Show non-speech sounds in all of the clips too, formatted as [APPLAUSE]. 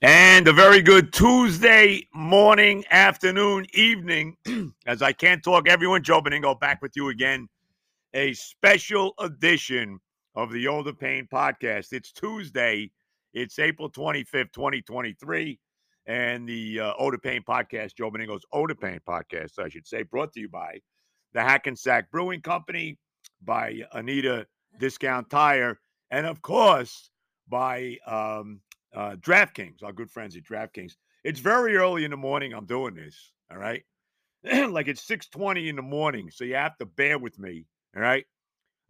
And a very good Tuesday morning, afternoon, evening. [CLEARS THROAT] As I can't talk, everyone, Joe Benigno back with you again. A special edition of the Older Pain podcast. It's Tuesday. It's April 25th, 2023. And the uh, Older Pain podcast, Joe Benigno's Older Pain podcast, I should say, brought to you by the Hackensack Brewing Company, by Anita Discount Tire, and of course, by um, uh, DraftKings, our good friends at DraftKings. It's very early in the morning. I'm doing this. All right. [CLEARS THROAT] like it's 6:20 in the morning. So you have to bear with me. All right.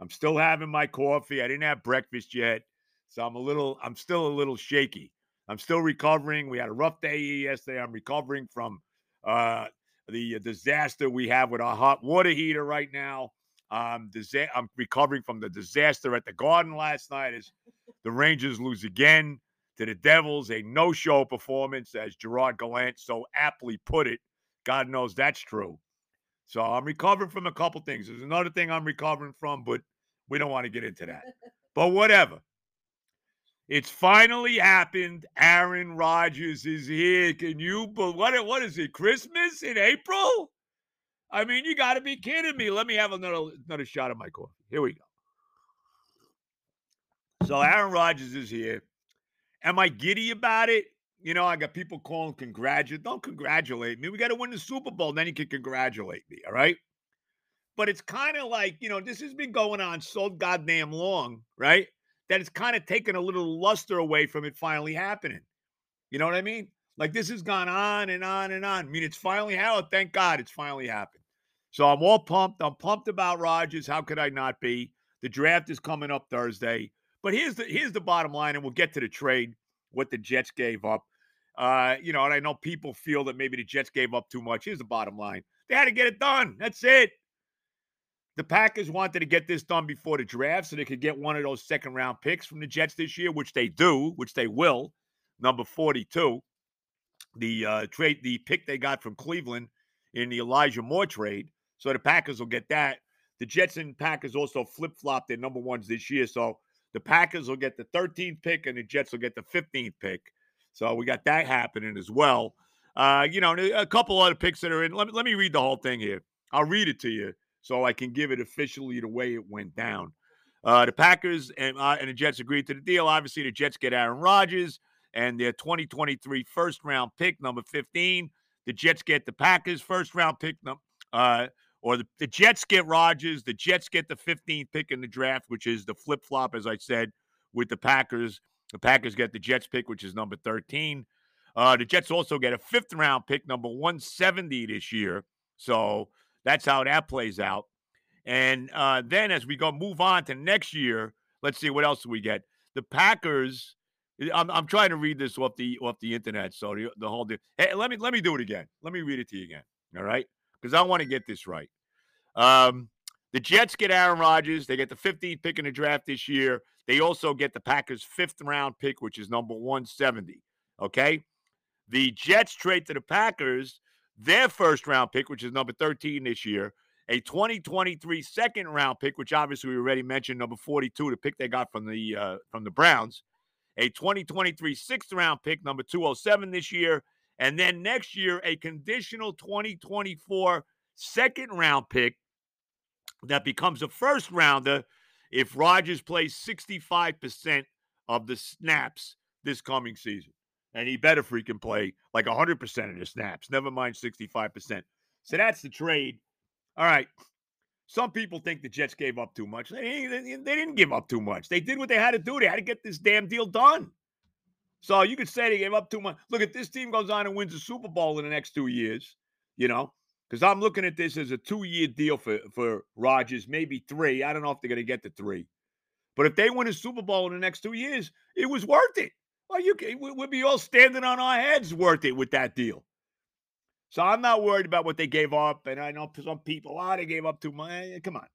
I'm still having my coffee. I didn't have breakfast yet. So I'm a little, I'm still a little shaky. I'm still recovering. We had a rough day yesterday. I'm recovering from uh, the disaster we have with our hot water heater right now. Um, disa- I'm recovering from the disaster at the Garden last night as the Rangers lose again to the Devils, a no show performance, as Gerard Gallant so aptly put it. God knows that's true. So I'm recovering from a couple things. There's another thing I'm recovering from, but we don't want to get into that. [LAUGHS] but whatever. It's finally happened. Aaron Rodgers is here. Can you but what what is it? Christmas in April? I mean, you got to be kidding me. Let me have another another shot of my coffee. Here we go. So Aaron Rodgers is here. Am I giddy about it? You know, I got people calling congratulate. Don't congratulate me. We got to win the Super Bowl. Then you can congratulate me. All right. But it's kind of like, you know, this has been going on so goddamn long, right? That it's kind of taken a little luster away from it finally happening. You know what I mean? Like this has gone on and on and on. I mean, it's finally happened. Oh, thank God it's finally happened. So I'm all pumped. I'm pumped about Rodgers. How could I not be? The draft is coming up Thursday. But here's the here's the bottom line, and we'll get to the trade, what the Jets gave up. Uh, you know, and I know people feel that maybe the Jets gave up too much. Here's the bottom line. They had to get it done. That's it. The Packers wanted to get this done before the draft so they could get one of those second round picks from the Jets this year, which they do, which they will, number 42. The uh, trade, the pick they got from Cleveland in the Elijah Moore trade. So the Packers will get that. The Jets and Packers also flip flop their number ones this year. So the Packers will get the 13th pick and the Jets will get the 15th pick. So we got that happening as well. Uh, you know, a couple other picks that are in. Let me, let me read the whole thing here. I'll read it to you so I can give it officially the way it went down. Uh, the Packers and, uh, and the Jets agreed to the deal. Obviously, the Jets get Aaron Rodgers and their 2023 first round pick, number 15. The Jets get the Packers first round pick, uh, or the, the Jets get Rodgers, the Jets get the 15th pick in the draft, which is the flip flop, as I said, with the Packers. The Packers get the Jets pick, which is number 13. Uh, the Jets also get a fifth round pick, number 170 this year. So that's how that plays out. And uh, then as we go move on to next year, let's see what else we get. The Packers. I'm, I'm trying to read this off the off the internet, so the, the whole thing. Hey, let me let me do it again. Let me read it to you again. All right because I want to get this right. Um, the Jets get Aaron Rodgers. They get the 15th pick in the draft this year. They also get the Packers' fifth round pick, which is number 170. Okay. The Jets trade to the Packers their first round pick, which is number 13 this year, a 2023 second round pick, which obviously we already mentioned, number 42, the pick they got from the uh, from the Browns, a 2023 sixth round pick, number 207 this year, and then next year, a conditional 2024 second round pick that becomes a first rounder if Rodgers plays 65% of the snaps this coming season. And he better freaking play like 100% of the snaps, never mind 65%. So that's the trade. All right. Some people think the Jets gave up too much. They, they, they didn't give up too much. They did what they had to do. They had to get this damn deal done. So you could say they gave up too much. Look, if this team goes on and wins a Super Bowl in the next two years, you know, because I'm looking at this as a two-year deal for for Rodgers, maybe three. I don't know if they're going to get to three, but if they win a Super Bowl in the next two years, it was worth it. Well, you we- we'd be all standing on our heads worth it with that deal. So I'm not worried about what they gave up. And I know some people, ah, they gave up too much. Eh, Come on.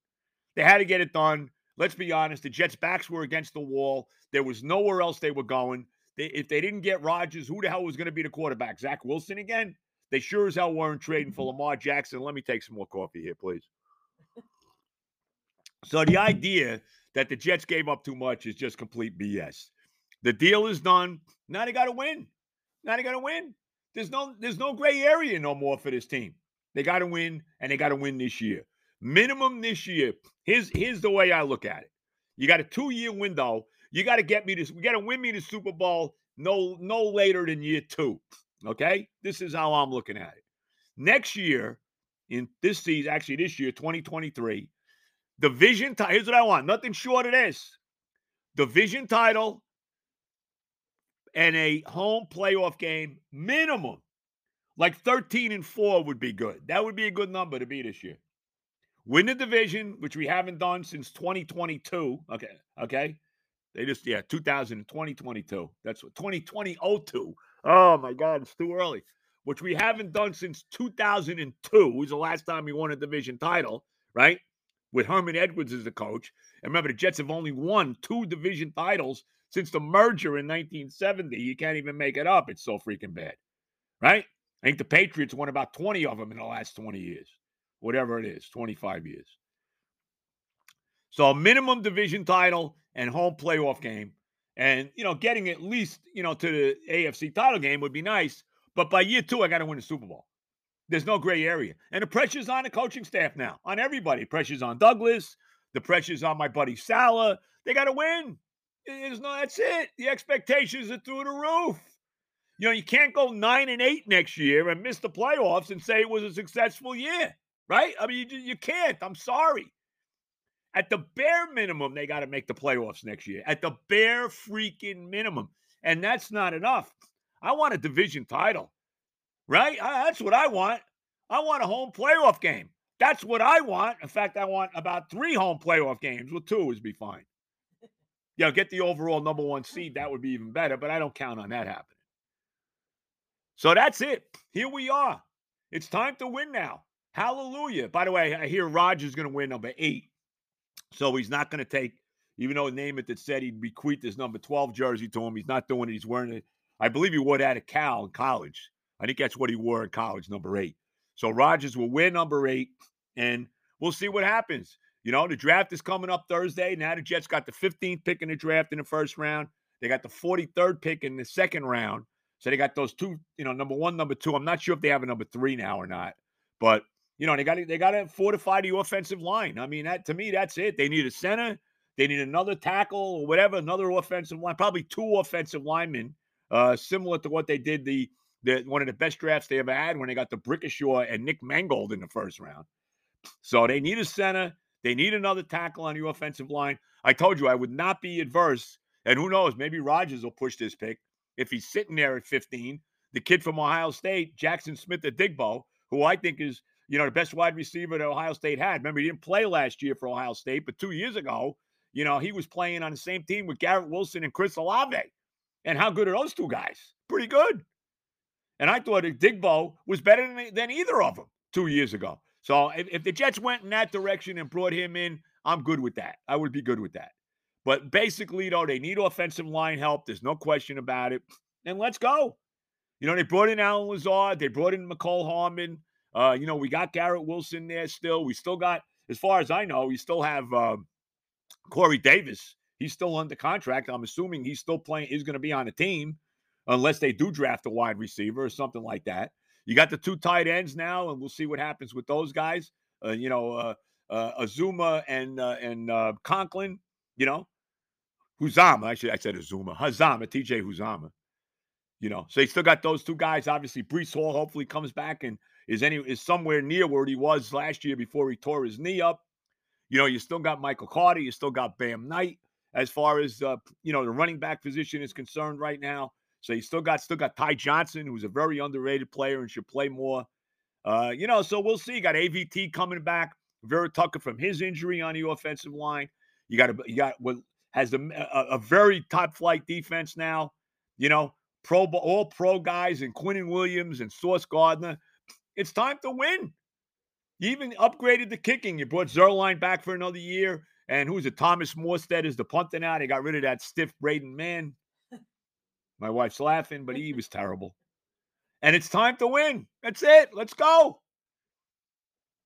They had to get it done. Let's be honest. The Jets' backs were against the wall. There was nowhere else they were going. They, if they didn't get Rodgers, who the hell was going to be the quarterback? Zach Wilson again? They sure as hell weren't trading for mm-hmm. Lamar Jackson. Let me take some more coffee here, please. So the idea that the Jets gave up too much is just complete BS. The deal is done. Now they got to win. Now they got to win. There's no there's no gray area no more for this team. They got to win, and they got to win this year. Minimum this year. Here's here's the way I look at it. You got a two year window. You got to get me this. We got to win me the Super Bowl no no later than year two. Okay, this is how I'm looking at it. Next year, in this season, actually this year, 2023, division title. Here's what I want. Nothing short of this. Division title and a home playoff game minimum. Like 13 and 4 would be good. That would be a good number to be this year. Win the division, which we haven't done since 2022. Okay. Okay. They just, yeah, 2000 2022. That's what 2020 02. Oh my God, it's too early. Which we haven't done since 2002 was the last time we won a division title, right? With Herman Edwards as the coach. And remember, the Jets have only won two division titles since the merger in 1970. You can't even make it up. It's so freaking bad, right? I think the Patriots won about 20 of them in the last 20 years, whatever it is, 25 years. So a minimum division title and home playoff game. And, you know, getting at least, you know, to the AFC title game would be nice. But by year two, I got to win the Super Bowl. There's no gray area. And the pressure's on the coaching staff now, on everybody. Pressure's on Douglas. The pressure's on my buddy Salah. They got to win. There's no, that's it. The expectations are through the roof. You know, you can't go nine and eight next year and miss the playoffs and say it was a successful year, right? I mean, you, you can't. I'm sorry. At the bare minimum, they got to make the playoffs next year. At the bare freaking minimum. And that's not enough. I want a division title, right? I, that's what I want. I want a home playoff game. That's what I want. In fact, I want about three home playoff games. Well, two would be fine. Yeah, get the overall number one seed. That would be even better, but I don't count on that happening. So that's it. Here we are. It's time to win now. Hallelujah. By the way, I hear Rodgers going to win number eight. So he's not going to take, even though Namath had said he'd bequeath his number 12 jersey to him, he's not doing it. He's wearing it. I believe he wore that at Cal in college. I think that's what he wore in college, number eight. So Rodgers will wear number eight, and we'll see what happens. You know, the draft is coming up Thursday. Now the Jets got the 15th pick in the draft in the first round. They got the 43rd pick in the second round. So they got those two, you know, number one, number two. I'm not sure if they have a number three now or not, but you know, they got to, they got to fortify the offensive line. I mean, that to me, that's it. They need a center. They need another tackle or whatever, another offensive line, probably two offensive linemen, uh, similar to what they did the, the one of the best drafts they ever had when they got D'Brickashaw and Nick Mangold in the first round. So they need a center. They need another tackle on the offensive line. I told you I would not be adverse. And who knows, maybe Rodgers will push this pick if he's sitting there at 15. The kid from Ohio State, Jaxon Smith-Njigba, who I think is, you know, the best wide receiver that Ohio State had. Remember, he didn't play last year for Ohio State, but two years ago, you know, he was playing on the same team with Garrett Wilson and Chris Olave. And how good are those two guys? Pretty good. And I thought Njigba was better than, than either of them two years ago. So if, if the Jets went in that direction and brought him in, I'm good with that. I would be good with that. But basically, though, they need offensive line help. There's no question about it. And let's go. You know, they brought in Allen Lazard. They brought in Mecole Hardman. Uh, you know, we got Garrett Wilson there still. We still got, as far as I know, we still have uh, Corey Davis. He's still under contract. I'm assuming he's still playing. He's going to be on the team unless they do draft a wide receiver or something like that. You got the two tight ends now, and we'll see what happens with those guys. Uh, you know, uh, uh, Azuma and and Conklin. You know, Huzama. Actually, I said Azuma. Hazama, TJ Huzama. You know, so they still got those two guys. Obviously, Breece Hall hopefully comes back and is any is somewhere near where he was last year before he tore his knee up. You know, you still got Michael Carter. You still got Bam Knight. As far as uh, you know, the running back position is concerned right now. So you still got still got Ty Johnson, who's a very underrated player and should play more. Uh, you know, so we'll see. You got AVT coming back, Vera Tucker from his injury on the offensive line. You got a, you got what has a, a, a very top flight defense now. you know, pro all pro guys and Quinnen Williams and Sauce Gardner. It's time to win. You even upgraded the kicking. You brought Zuerlein back for another year. And who's it? Thomas Morstead is the punter now. They got rid of that stiff Braden Mann. My wife's laughing, but he was terrible. And it's time to win. That's it. Let's go.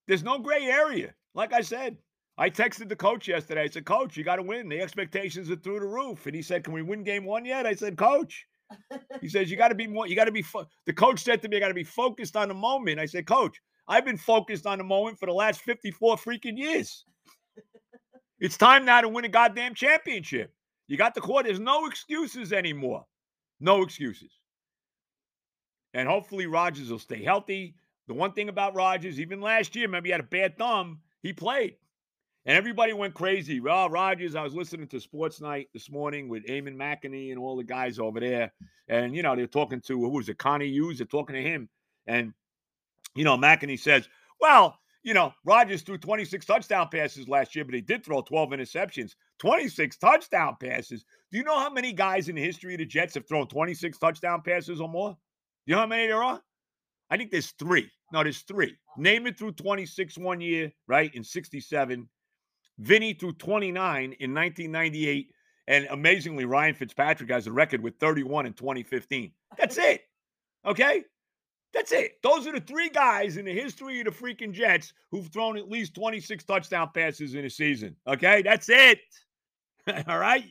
There's no gray area. Like I said, I texted the coach yesterday. I said, Coach, you got to win. The expectations are through the roof. And he said, Can we win game one yet? I said, Coach. [LAUGHS] He says, You got to be more, you got to be, fo-. the coach said to me, I got to be focused on the moment. I said, Coach, I've been focused on the moment for the last 54 freaking years. [LAUGHS] It's time now to win a goddamn championship. You got the court. There's no excuses anymore. No excuses. And hopefully Rodgers will stay healthy. The one thing about Rodgers, even last year, maybe he had a bad thumb, he played. And everybody went crazy. Well, Rodgers, I was listening to Sports Night this morning with Eamon McAnaney and all the guys over there. And, you know, they're talking to, who was it, Connie Hughes? They're talking to him. And, you know, McAnaney says, well, you know, Rodgers threw 26 touchdown passes last year, but he did throw 12 interceptions. 26 touchdown passes. Do you know how many guys in the history of the Jets have thrown 26 touchdown passes or more? You know how many there are? I think there's three. No, there's three. Name it threw 26 one year, right, in 67. Vinny threw 29 in 1998. And amazingly, Ryan Fitzpatrick has a record with 31 in 2015. That's [LAUGHS] it. Okay? That's it. Those are the three guys in the history of the freaking Jets who've thrown at least 26 touchdown passes in a season. Okay, that's it. [LAUGHS] All right.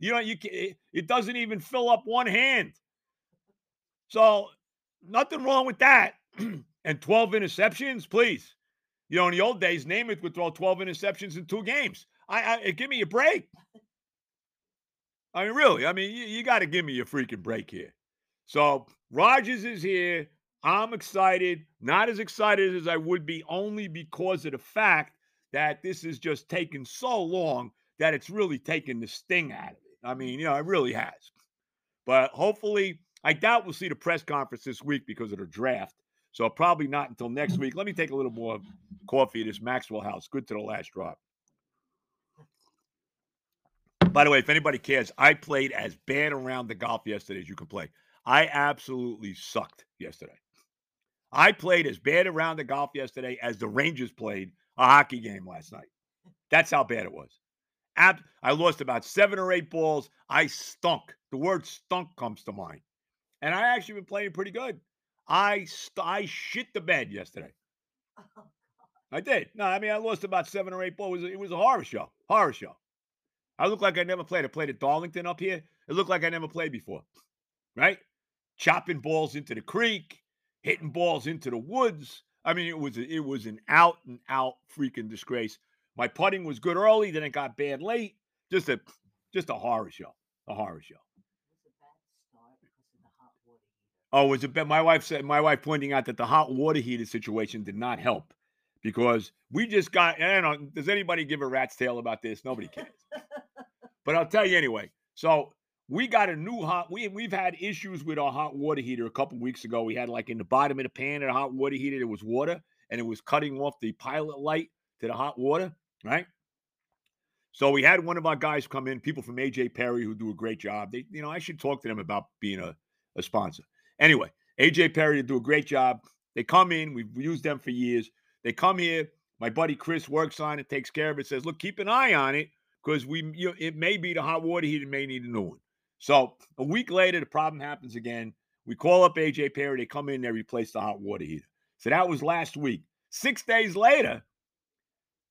You know, you can, it doesn't even fill up one hand. So nothing wrong with that. [CLEARS THROAT] and 12 interceptions, please. You know, in the old days, Namath would throw 12 interceptions in two games. I, I eh, give me a break. I mean, really. I mean, you, you got to give me a freaking break here. So Rodgers is here. I'm excited, not as excited as I would be only because of the fact that this is just taking so long that it's really taken the sting out of it. I mean, you know, it really has. But hopefully, I doubt we'll see the press conference this week because of the draft. So probably not until next week. Let me take a little more coffee at this Maxwell house. Good to the last drop. By the way, if anybody cares, I played as bad around the golf yesterday as you can play. I absolutely sucked yesterday. I played as bad around the golf yesterday as the Rangers played a hockey game last night. That's how bad it was. I lost about seven or eight balls. I stunk. The word stunk comes to mind. And I actually been playing pretty good. I st- I shit the bed yesterday. Oh, [LAUGHS] I did. No, I mean I lost about seven or eight balls. It was, a, it was a horror show. Horror show. I look like I never played. I played at Darlington up here. It looked like I never played before. Right? Chopping balls into the creek, hitting balls into the woods. I mean, it was a, it was an out and out freaking disgrace. My putting was good early, then it got bad late. Just a just a horror show. A horror show. Oh, was it? My wife said my wife pointing out that the hot water heater situation did not help because we just got. I don't know. Does anybody give a rat's tail about this? Nobody cares. but I'll tell you anyway. So we got a new hot. We we've had issues with our hot water heater a couple weeks ago. We had like in the bottom of the pan of the hot water heater, there was water, and it was cutting off the pilot light to the hot water, right? So we had one of our guys come in, people from AJ Perry who do a great job. They, you know, I should talk to them about being a, a sponsor. Anyway, AJ Perry do a great job. They come in, we've used them for years. They come here. My buddy Chris works on it, takes care of it, says, look, keep an eye on it because we you know, it may be the hot water heater may need a new one. So a week later, the problem happens again. We call up AJ Perry. They come in, they replace the hot water heater. So that was last week. Six days later,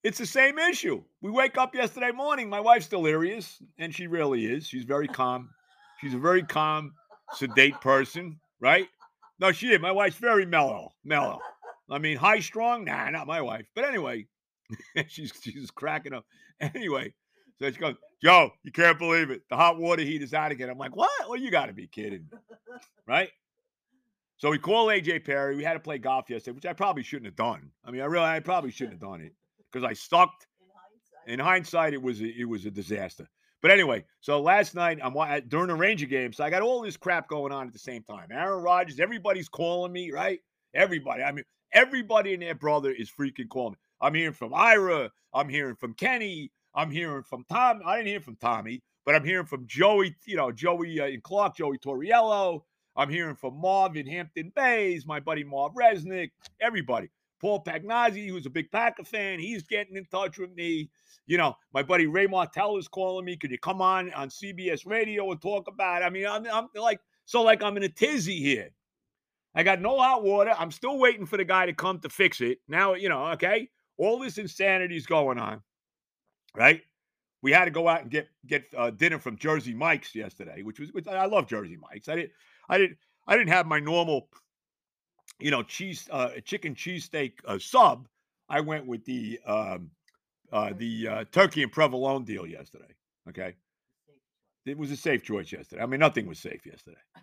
it's the same issue. We wake up yesterday morning. My wife's delirious, and she really is. She's very calm. She's a very calm, sedate person, right? No, she did. My wife's very mellow, mellow. I mean, high strong? Nah, not my wife. But anyway, [LAUGHS] she's she's cracking up. Anyway, so she goes, Joe, you can't believe it. The hot water heat is out again. I'm like, what? Well, you got to be kidding. right? So we call AJ Perry. We had to play golf yesterday, which I probably shouldn't have done. I mean, I really, I probably shouldn't have done it because I sucked. In hindsight. In hindsight, it was a, it was a disaster. But anyway, so last night I'm during the Ranger game, so I got all this crap going on at the same time. Aaron Rodgers, everybody's calling me, right? Everybody. I mean, everybody in their brother is freaking calling me. I'm hearing from Ira. I'm hearing from Kenny. I'm hearing from Tom. I didn't hear from Tommy, but I'm hearing from Joey, you know, Joey uh, and Clark, Joey Torriello. I'm hearing from Marv in Hampton Bays, my buddy Marv Resnick, everybody. Paul Pagnazzi, who's a big Packer fan, he's getting in touch with me. You know, my buddy Ray Martell is calling me. Could you come on on CBS Radio and talk about it? I mean, I'm, I'm like, so like I'm in a tizzy here. I got no hot water. I'm still waiting for the guy to come to fix it. Now, you know, okay, all this insanity is going on, right? We had to go out and get get uh, dinner from Jersey Mike's yesterday, which was which, I love Jersey Mike's. I didn't I didn't I didn't have my normal you know, cheese, uh, chicken cheesesteak uh, sub, I went with the um, uh, the uh, turkey and provolone deal yesterday. Okay, it was a safe choice yesterday. I mean, nothing was safe yesterday. [LAUGHS]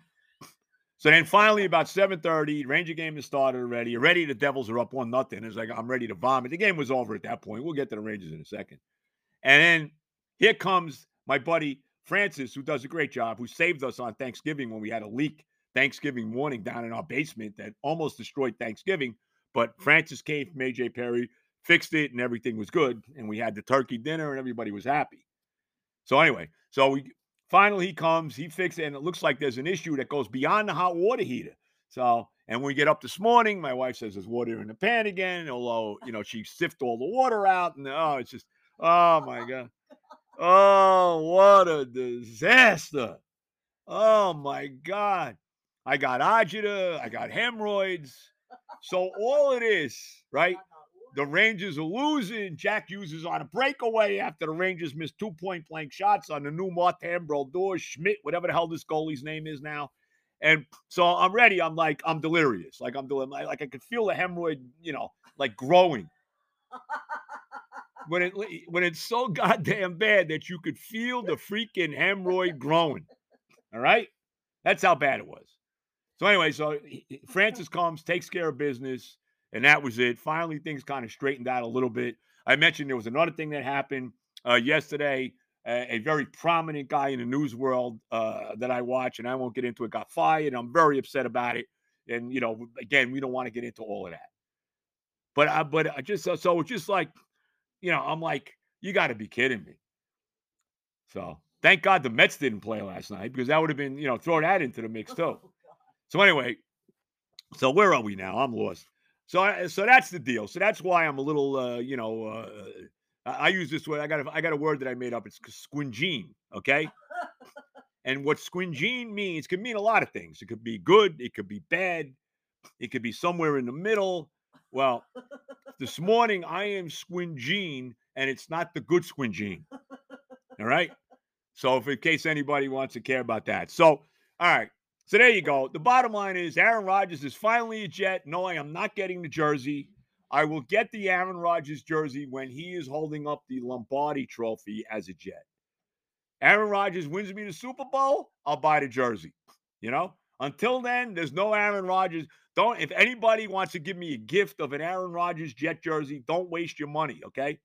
So then finally, about 7:30, Ranger game has started already. Already the Devils are up one nothing. It's like I'm ready to vomit. The game was over at that point. We'll get to the Rangers in a second. And then here comes my buddy Francis, who does a great job, who saved us on Thanksgiving when we had a leak Thanksgiving morning down in our basement that almost destroyed Thanksgiving. But Francis came from AJ Perry, fixed it, and everything was good. And we had the turkey dinner, and everybody was happy. So anyway, so we finally he comes, he fixes it, and it looks like there's an issue that goes beyond the hot water heater. So, and when we get up this morning, my wife says there's water in the pan again. Although, you know, she sifted all the water out, and oh, it's just, oh my [LAUGHS] god, oh what a disaster! Oh my god. I got agita, I got hemorrhoids. So all it is, right? The Rangers are losing. Jack Hughes on a breakaway after the Rangers missed two point blank shots on the new Martin Brodeur, Schmid, whatever the hell this goalie's name is now. And so I'm ready. I'm like, I'm delirious. Like I'm doing like I could feel the hemorrhoid, you know, like growing. When it when it's so [LAUGHS] goddamn bad that you could feel the freaking hemorrhoid growing. All right? That's how bad it was. So anyway, so Francis comes, takes care of business, and that was it. Finally, things kind of straightened out a little bit. I mentioned there was another thing that happened uh, yesterday. A, a, very prominent guy in the news world uh, that I watch, and I won't get into it, got fired. I'm very upset about it. And you know, again, we don't want to get into all of that. But I, but I just so it's just like, you know, I'm like, you got to be kidding me. So thank God the Mets didn't play last night because that would have been, you know, throw that into the mix [LAUGHS] too. So anyway, so where are we now? I'm lost. So I, so that's the deal. So that's why I'm a little, uh, you know, uh, I, use this word. I got a, I got a word that I made up. It's squingene. Okay. and what squingene means could mean a lot of things. It could be good. It could be bad. It could be somewhere in the middle. Well, this morning I am squingene, and it's not the good squingene. All right. So, if in case anybody wants to care about that, so all right. So there you go. The bottom line is Aaron Rodgers is finally a Jet. No, I am not getting the jersey. I will get the Aaron Rodgers jersey when he is holding up the Lombardi trophy as a Jet. Aaron Rodgers wins me the Super Bowl, I'll buy the jersey. You know? Until then, there's no Aaron Rodgers. Don't if anybody wants to give me a gift of an Aaron Rodgers Jet jersey, don't waste your money, okay?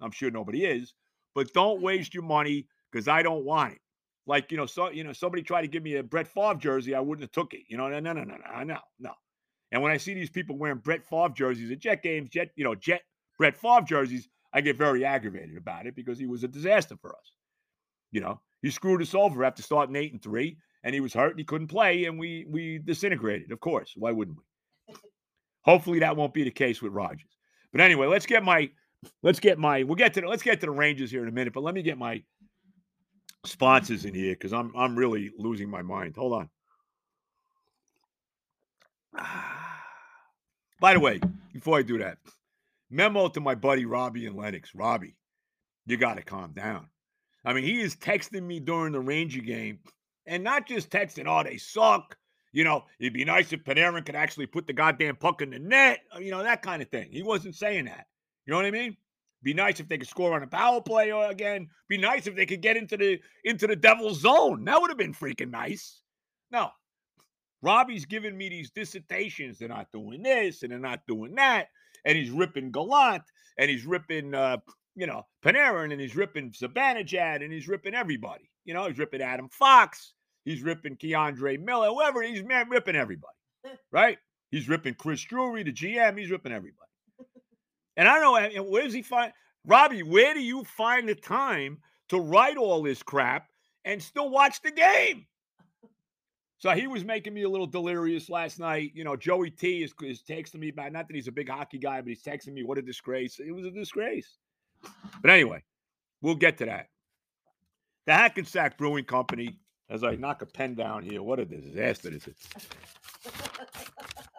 I'm sure nobody is, but don't waste your money because I don't want it. Like, you know, so you know, somebody tried to give me a Brett Favre jersey, I wouldn't have took it. You know, no, no, no, no, no, no, no. And when I see these people wearing Brett Favre jerseys at Jet games, Jet, you know, Jet Brett Favre jerseys, I get very aggravated about it because he was a disaster for us. You know, he screwed us over after starting eight and three, and he was hurt and he couldn't play, and we we disintegrated. Of course, why wouldn't we? Hopefully that won't be the case with Rodgers. But anyway, let's get my let's get my we'll get to the, let's get to the Rangers here in a minute. But let me get my sponsors in here because I'm I'm really losing my mind. Hold on. [SIGHS] By the way, before I do that, memo to my buddy Robbie and Lennox. Robbie, you got to calm down. I mean, he is texting me during the Ranger game, and not just texting, "Oh, they suck." You know, it'd be nice if Panarin could actually put the goddamn puck in the net. You know, that kind of thing. He wasn't saying that. You know what I mean? Be nice if they could score on a power play again. Be nice if they could get into the into the devil's zone. That would have been freaking nice. No. Robbie's giving me these dissertations. They're not doing this and they're not doing that. And he's ripping Gallant and he's ripping uh, you know, Panarin and he's ripping Zibanejad and he's ripping everybody. You know, he's ripping Adam Fox. He's ripping K'Andre Miller, whoever. He's ripping everybody, [LAUGHS] right? He's ripping Chris Drury, the GM. He's ripping everybody. And I don't know where does he find Robbie? Where do you find the time to write all this crap and still watch the game. So he was making me a little delirious last night. You know, Joey T is, is texting me about not that he's a big hockey guy, but he's texting me, what a disgrace. It was a disgrace. But anyway, we'll get to that. The Hackensack Brewing Company, as I knock a pen down here, what a disaster this is.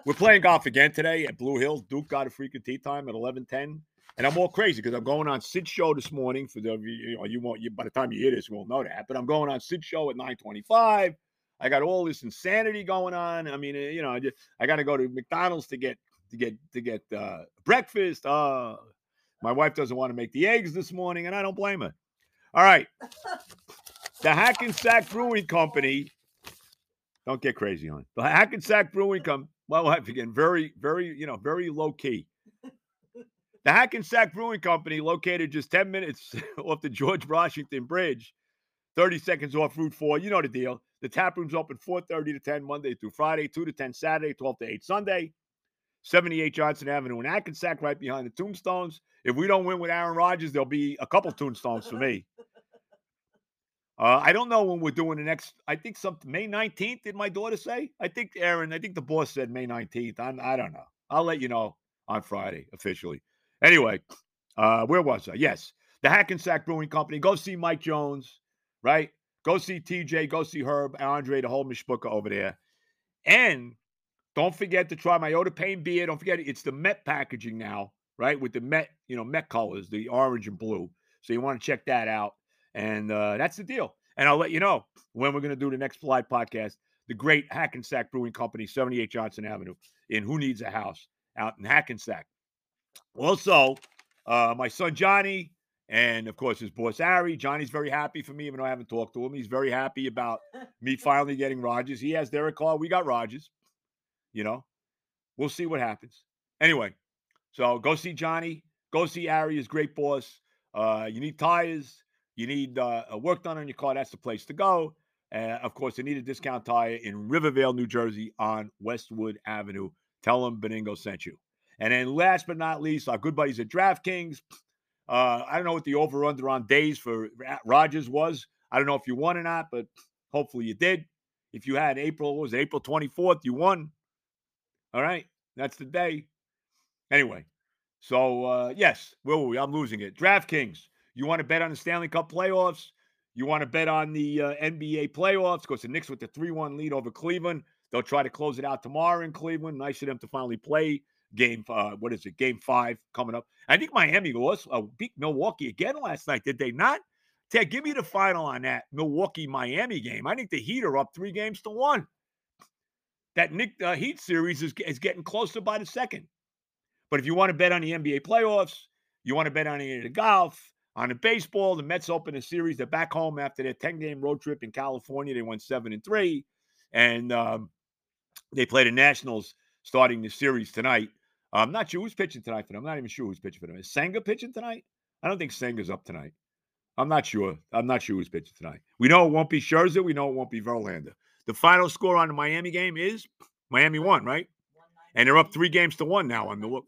We're playing golf again today at Blue Hills. Duke got a freaking tee time at 11:10. And I'm all crazy because I'm going on Sid's show this morning. For the you know, you won't you by the time you hear this, you won't know that. But I'm going on Sid's show at 925. I got all this insanity going on. I mean, you know, I just I got to go to McDonald's to get to get to get uh, breakfast. Uh, my wife doesn't want to make the eggs this morning, and I don't blame her. All right, the Hackensack Brewing Company. Don't get crazy on. The Hackensack Brewing Company. My wife again, very, very, you know, very low key. The Hackensack Brewing Company, located just 10 minutes [LAUGHS] off the George Washington Bridge, 30 seconds off Route 4. You know the deal. The tap room's open 4:30 to 10 Monday through Friday, 2 to 10 Saturday, 12 to 8 Sunday. 78 Johnson Avenue in Hackensack, right behind the tombstones. If we don't win with Aaron Rodgers, there'll be a couple tombstones for me. Uh, I don't know when we're doing the next. I think some May 19th. Did my daughter say? I think Aaron. I think the boss said May 19th. I'm, I don't know. I'll let you know on Friday officially. Anyway, uh, where was I? Yes, the Hackensack Brewing Company. Go see Mike Jones, right? Go see TJ. Go see Herb, Andre, the whole mishpucha over there. And don't forget to try my Oda Pain beer. Don't forget it's the Met packaging now, right? With the Met, you know, Met colors, the orange and blue. So you want to check that out. And uh, that's the deal. And I'll let you know when we're going to do the next Fly podcast. The great Hackensack Brewing Company, 78 Johnson Avenue in Who Needs a House out in Hackensack. Also, uh, my son Johnny, and of course his boss Harry. Johnny's very happy for me, even though I haven't talked to him. He's very happy about me [LAUGHS] finally getting Rodgers. He has Derek Carr. We got Rodgers. You know, we'll see what happens. Anyway, so go see Johnny. Go see Harry, his great boss. Uh, you need tires. You need uh, work done on your car. That's the place to go. Uh, of course, you need a discount tire in Rivervale, New Jersey on Westwood Avenue. Tell them Benigno sent you. And then last but not least, our good buddies at DraftKings. Uh, I don't know what the over under on days for Rodgers was. I don't know if you won or not, but hopefully you did. If you had April, was it April 24th? You won. All right. That's the day. Anyway, so uh, yes, where were we? I'm losing it. DraftKings. You want to bet on the Stanley Cup playoffs? You want to bet on the uh, NBA playoffs? Because the Knicks with the 3 1 lead over Cleveland. They'll try to close it out tomorrow in Cleveland. Nice of them to finally play game. Uh, what is it? Game five coming up. I think Miami was uh, beat Milwaukee again last night. Did they not? Ted, give me the final on that Milwaukee Miami game. I think the Heat are up three games to one. That Nick uh, Heat series is, is getting closer by the second. But if you want to bet on the NBA playoffs, you want to bet on any of the golf, on the baseball, the Mets open a series. They're back home after their 10 game road trip in California. They went seven and three, and um, they play the Nationals starting the series tonight. I'm not sure who's pitching tonight for them. I'm not even sure who's pitching for them. Is Senga pitching tonight? I don't think Senga's up tonight. I'm not sure. I'm not sure who's pitching tonight. We know it won't be Scherzer. We know it won't be Verlander. The final score on the Miami game is Miami won, right? And they're up three games to one now on the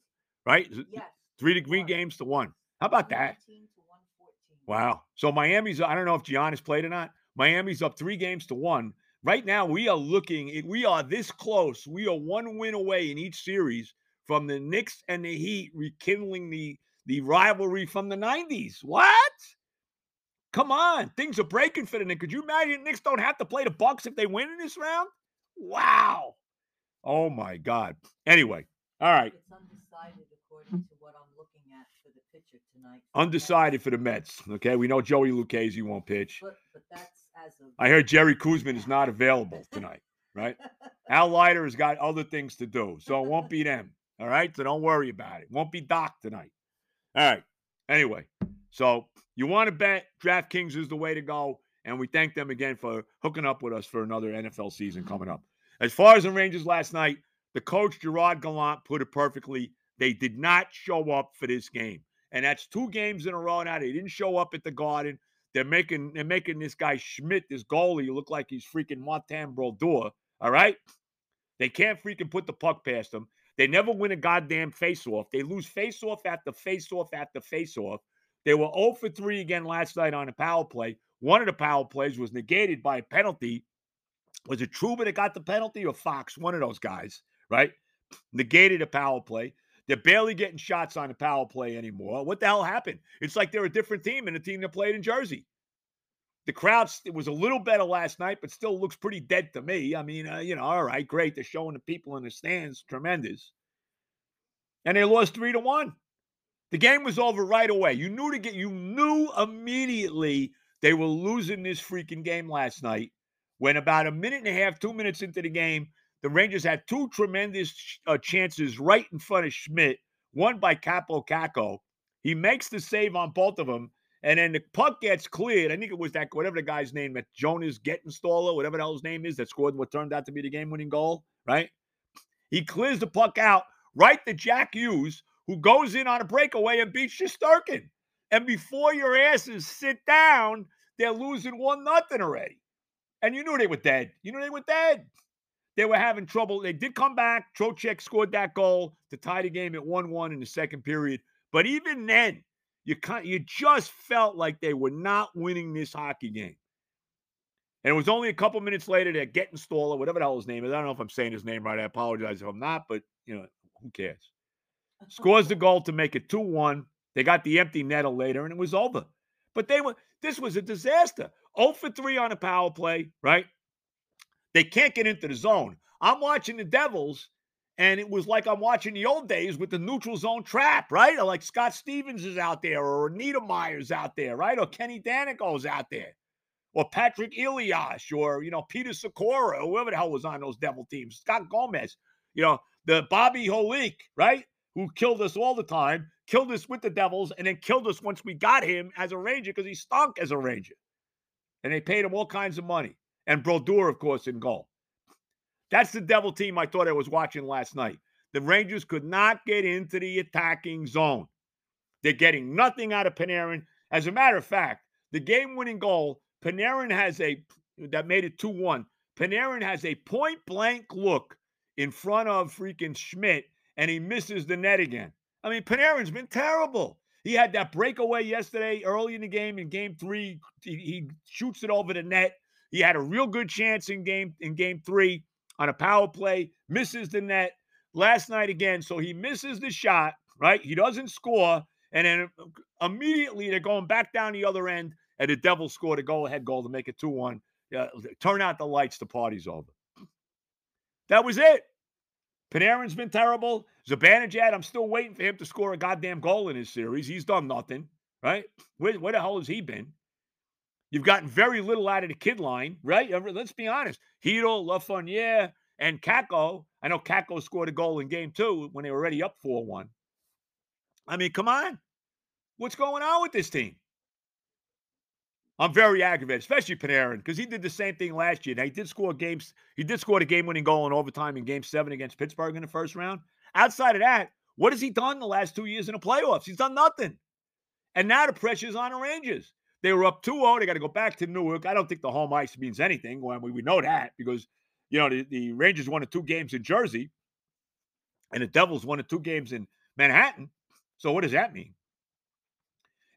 right? Yes. Three to three games to one. How about that? Wow. So Miami's. I don't know if Giannis played or not. Miami's up three games to one. Right now, we are looking. We are this close. We are one win away in each series from the Knicks and the Heat rekindling the the rivalry from the 90s. What? Come on. Things are breaking for the Knicks. Could you imagine Knicks don't have to play the Bucks if they win in this round? Wow. Oh my God. Anyway, all right. It's undecided according to what I'm looking at for the pitcher tonight. Undecided for the Mets. Okay. We know Joey Lucchesi won't pitch. But, but that's as of I heard Jerry Koosman is not available [LAUGHS] tonight, right? Al Leiter has got other things to do, so it won't be them. All right. So don't worry about it. Won't be Doc tonight. All right. Anyway, so you want to bet DraftKings is the way to go. And we thank them again for hooking up with us for another NFL season coming up. As far as the Rangers last night, the coach Gerard Gallant put it perfectly. They did not show up for this game. And that's two games in a row now. They didn't show up at the Garden. They're making they're making this guy Schmid, this goalie, look like he's freaking Martin Brodeur. All right. They can't freaking put the puck past him. They never win a goddamn face-off. They lose face-off after face-off after face-off. They were 0 for 3 again last night on a power play. one of the power plays was negated by a penalty. Was it Trouba that got the penalty or Fox? One of those guys, right? Negated a power play. They're barely getting shots on the power play anymore. What the hell happened? It's like they're a different team than the team that played in Jersey. The crowd it was a little better last night, but still looks pretty dead to me. I mean, uh, you know, all right, great. They're showing the people in the stands, tremendous. And they lost three to one. The game was over right away. You knew to get, you knew immediately they were losing this freaking game last night. When about a minute and a half, two minutes into the game, the Rangers had two tremendous uh, chances right in front of Schmid. One by Kaapo Kakko. He makes the save on both of them. And then the puck gets cleared. I think it was that whatever the guy's name, that Jonas Siegenthaler, whatever the hell his name is, that scored what turned out to be the game-winning goal, right? He clears the puck out right to Jack Hughes, who goes in on a breakaway and beats Shesterkin. And before your asses sit down, they're losing one nothing already. And you knew they were dead. You knew they were dead. They were having trouble. They did come back. Trocheck scored that goal to tie the game at 1-1 in the second period. But even then, you you just felt like they were not winning this hockey game. And it was only a couple minutes later that Siegenthaler, whatever the hell his name is, I don't know if I'm saying his name right. I apologize if I'm not, but you know, who cares? Scores the goal to make it 2-1. They got the empty netter later, and it was over. But they were this was a disaster. 0 for 3 on a power play, right? They can't get into the zone. I'm watching the Devils, and it was like I'm watching the old days with the neutral zone trap, right? Or like Scott Stevens is out there, or Niedermayer's out there, right? Or Kenny Daneyko's out there, or Patrick Elias, or you know Peter Sykora, or whoever the hell was on those Devil teams. Scott Gomez, you know the Bobby Holik, right? Who killed us all the time, killed us with the Devils, and then killed us once we got him as a Ranger because he stunk as a Ranger, and they paid him all kinds of money. And Brodeur, of course, in goal. That's the devil team I thought I was watching last night. The Rangers could not get into the attacking zone. They're getting nothing out of Panarin. As a matter of fact, the game winning goal, Panarin has a, that made it 2 1. Panarin has a point blank look in front of freaking Schmid and he misses the net again. I mean, Panarin's been terrible. He had that breakaway yesterday early in the game in game three. He, he shoots it over the net. He had a real good chance in game in game three on a power play, misses the net last night again. So he misses the shot, right? He doesn't score. And then immediately they're going back down the other end, and the Devils scored a goal ahead goal to make it 2 1. Uh, turn out the lights, the party's over. That was it. Panarin's been terrible. Zibanejad, I'm still waiting for him to score a goddamn goal in his series. He's done nothing, right? Where, where the hell has he been? You've gotten very little out of the kid line, right? Let's be honest. Chytil, Lafreniere, and Kakko. I know Kakko scored a goal in game two when they were already up 4 1. I mean, come on. What's going on with this team? I'm very aggravated, especially Panarin, because he did the same thing last year. Now, he did score games. He did score the game-winning goal in overtime in Game Seven against Pittsburgh in the first round. Outside of that, what has he done the last two years in the playoffs? He's done nothing. And now the pressure's on the Rangers. They were up 2 0. They got to go back to Newark. I don't think the home ice means anything. Well, we, we know that because, you know, the, the Rangers won the two games in Jersey and the Devils won the two games in Manhattan. So what does that mean?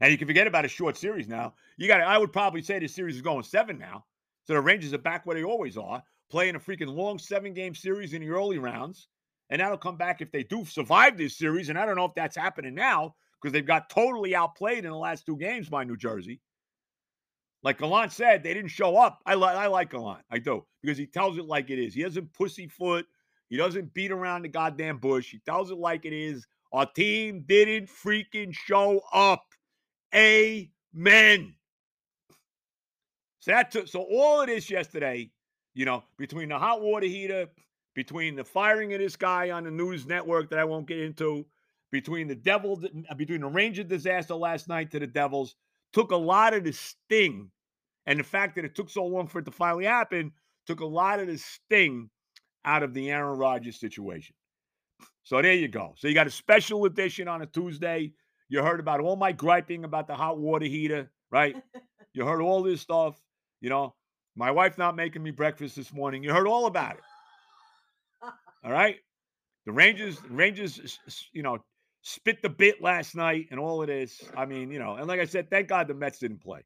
And you can forget about a short series now. You got I would probably say this series is going seven now. So the Rangers are back where they always are, playing a freaking long seven game series in the early rounds. And that'll come back if they do survive this series. And I don't know if that's happening now because they've got totally outplayed in the last two games by New Jersey. Like Gallant said, they didn't show up. I, li- I like Gallant. I do. Because he tells it like it is. He doesn't pussyfoot. He doesn't beat around the goddamn bush. He tells it like it is. Our team didn't freaking show up. Amen. So that took, so all of this yesterday, you know, between the hot water heater, between the firing of this guy on the news network that I won't get into, between the devil, between the Ranger disaster last night to the Devils, took a lot of the sting, and the fact that it took so long for it to finally happen took a lot of the sting out of the Aaron Rodgers situation. So there you go. So you got a special edition on a Tuesday. You heard about all my griping about the hot water heater, right? [LAUGHS] you heard all this stuff. You know, my wife not making me breakfast this morning. You heard all about it. [LAUGHS] All right. The Rangers, Rangers, you know, spit the bit last night and all of this. I mean, you know, and like I said, thank God the Mets didn't play.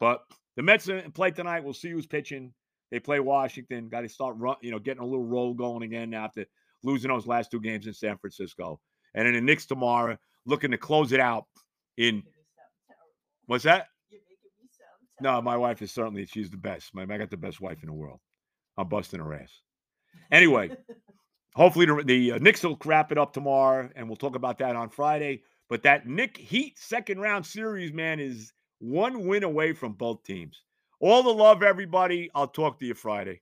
But The Mets uh, play tonight. We'll see who's pitching. They play Washington. Got to start run, you know, getting a little roll going again after losing those last two games in San Francisco. And then the Knicks tomorrow, looking to close it out in Making me sound terrible. what's that? You're making me sound No, my wife is certainly she's the best. My I got the best wife in the world. I'm busting her ass. Anyway, hopefully the, the uh, Knicks will wrap it up tomorrow, and we'll talk about that on Friday. But that Knick Heat second round series, man, is one win away from both teams. All the love, everybody. I'll talk to you Friday.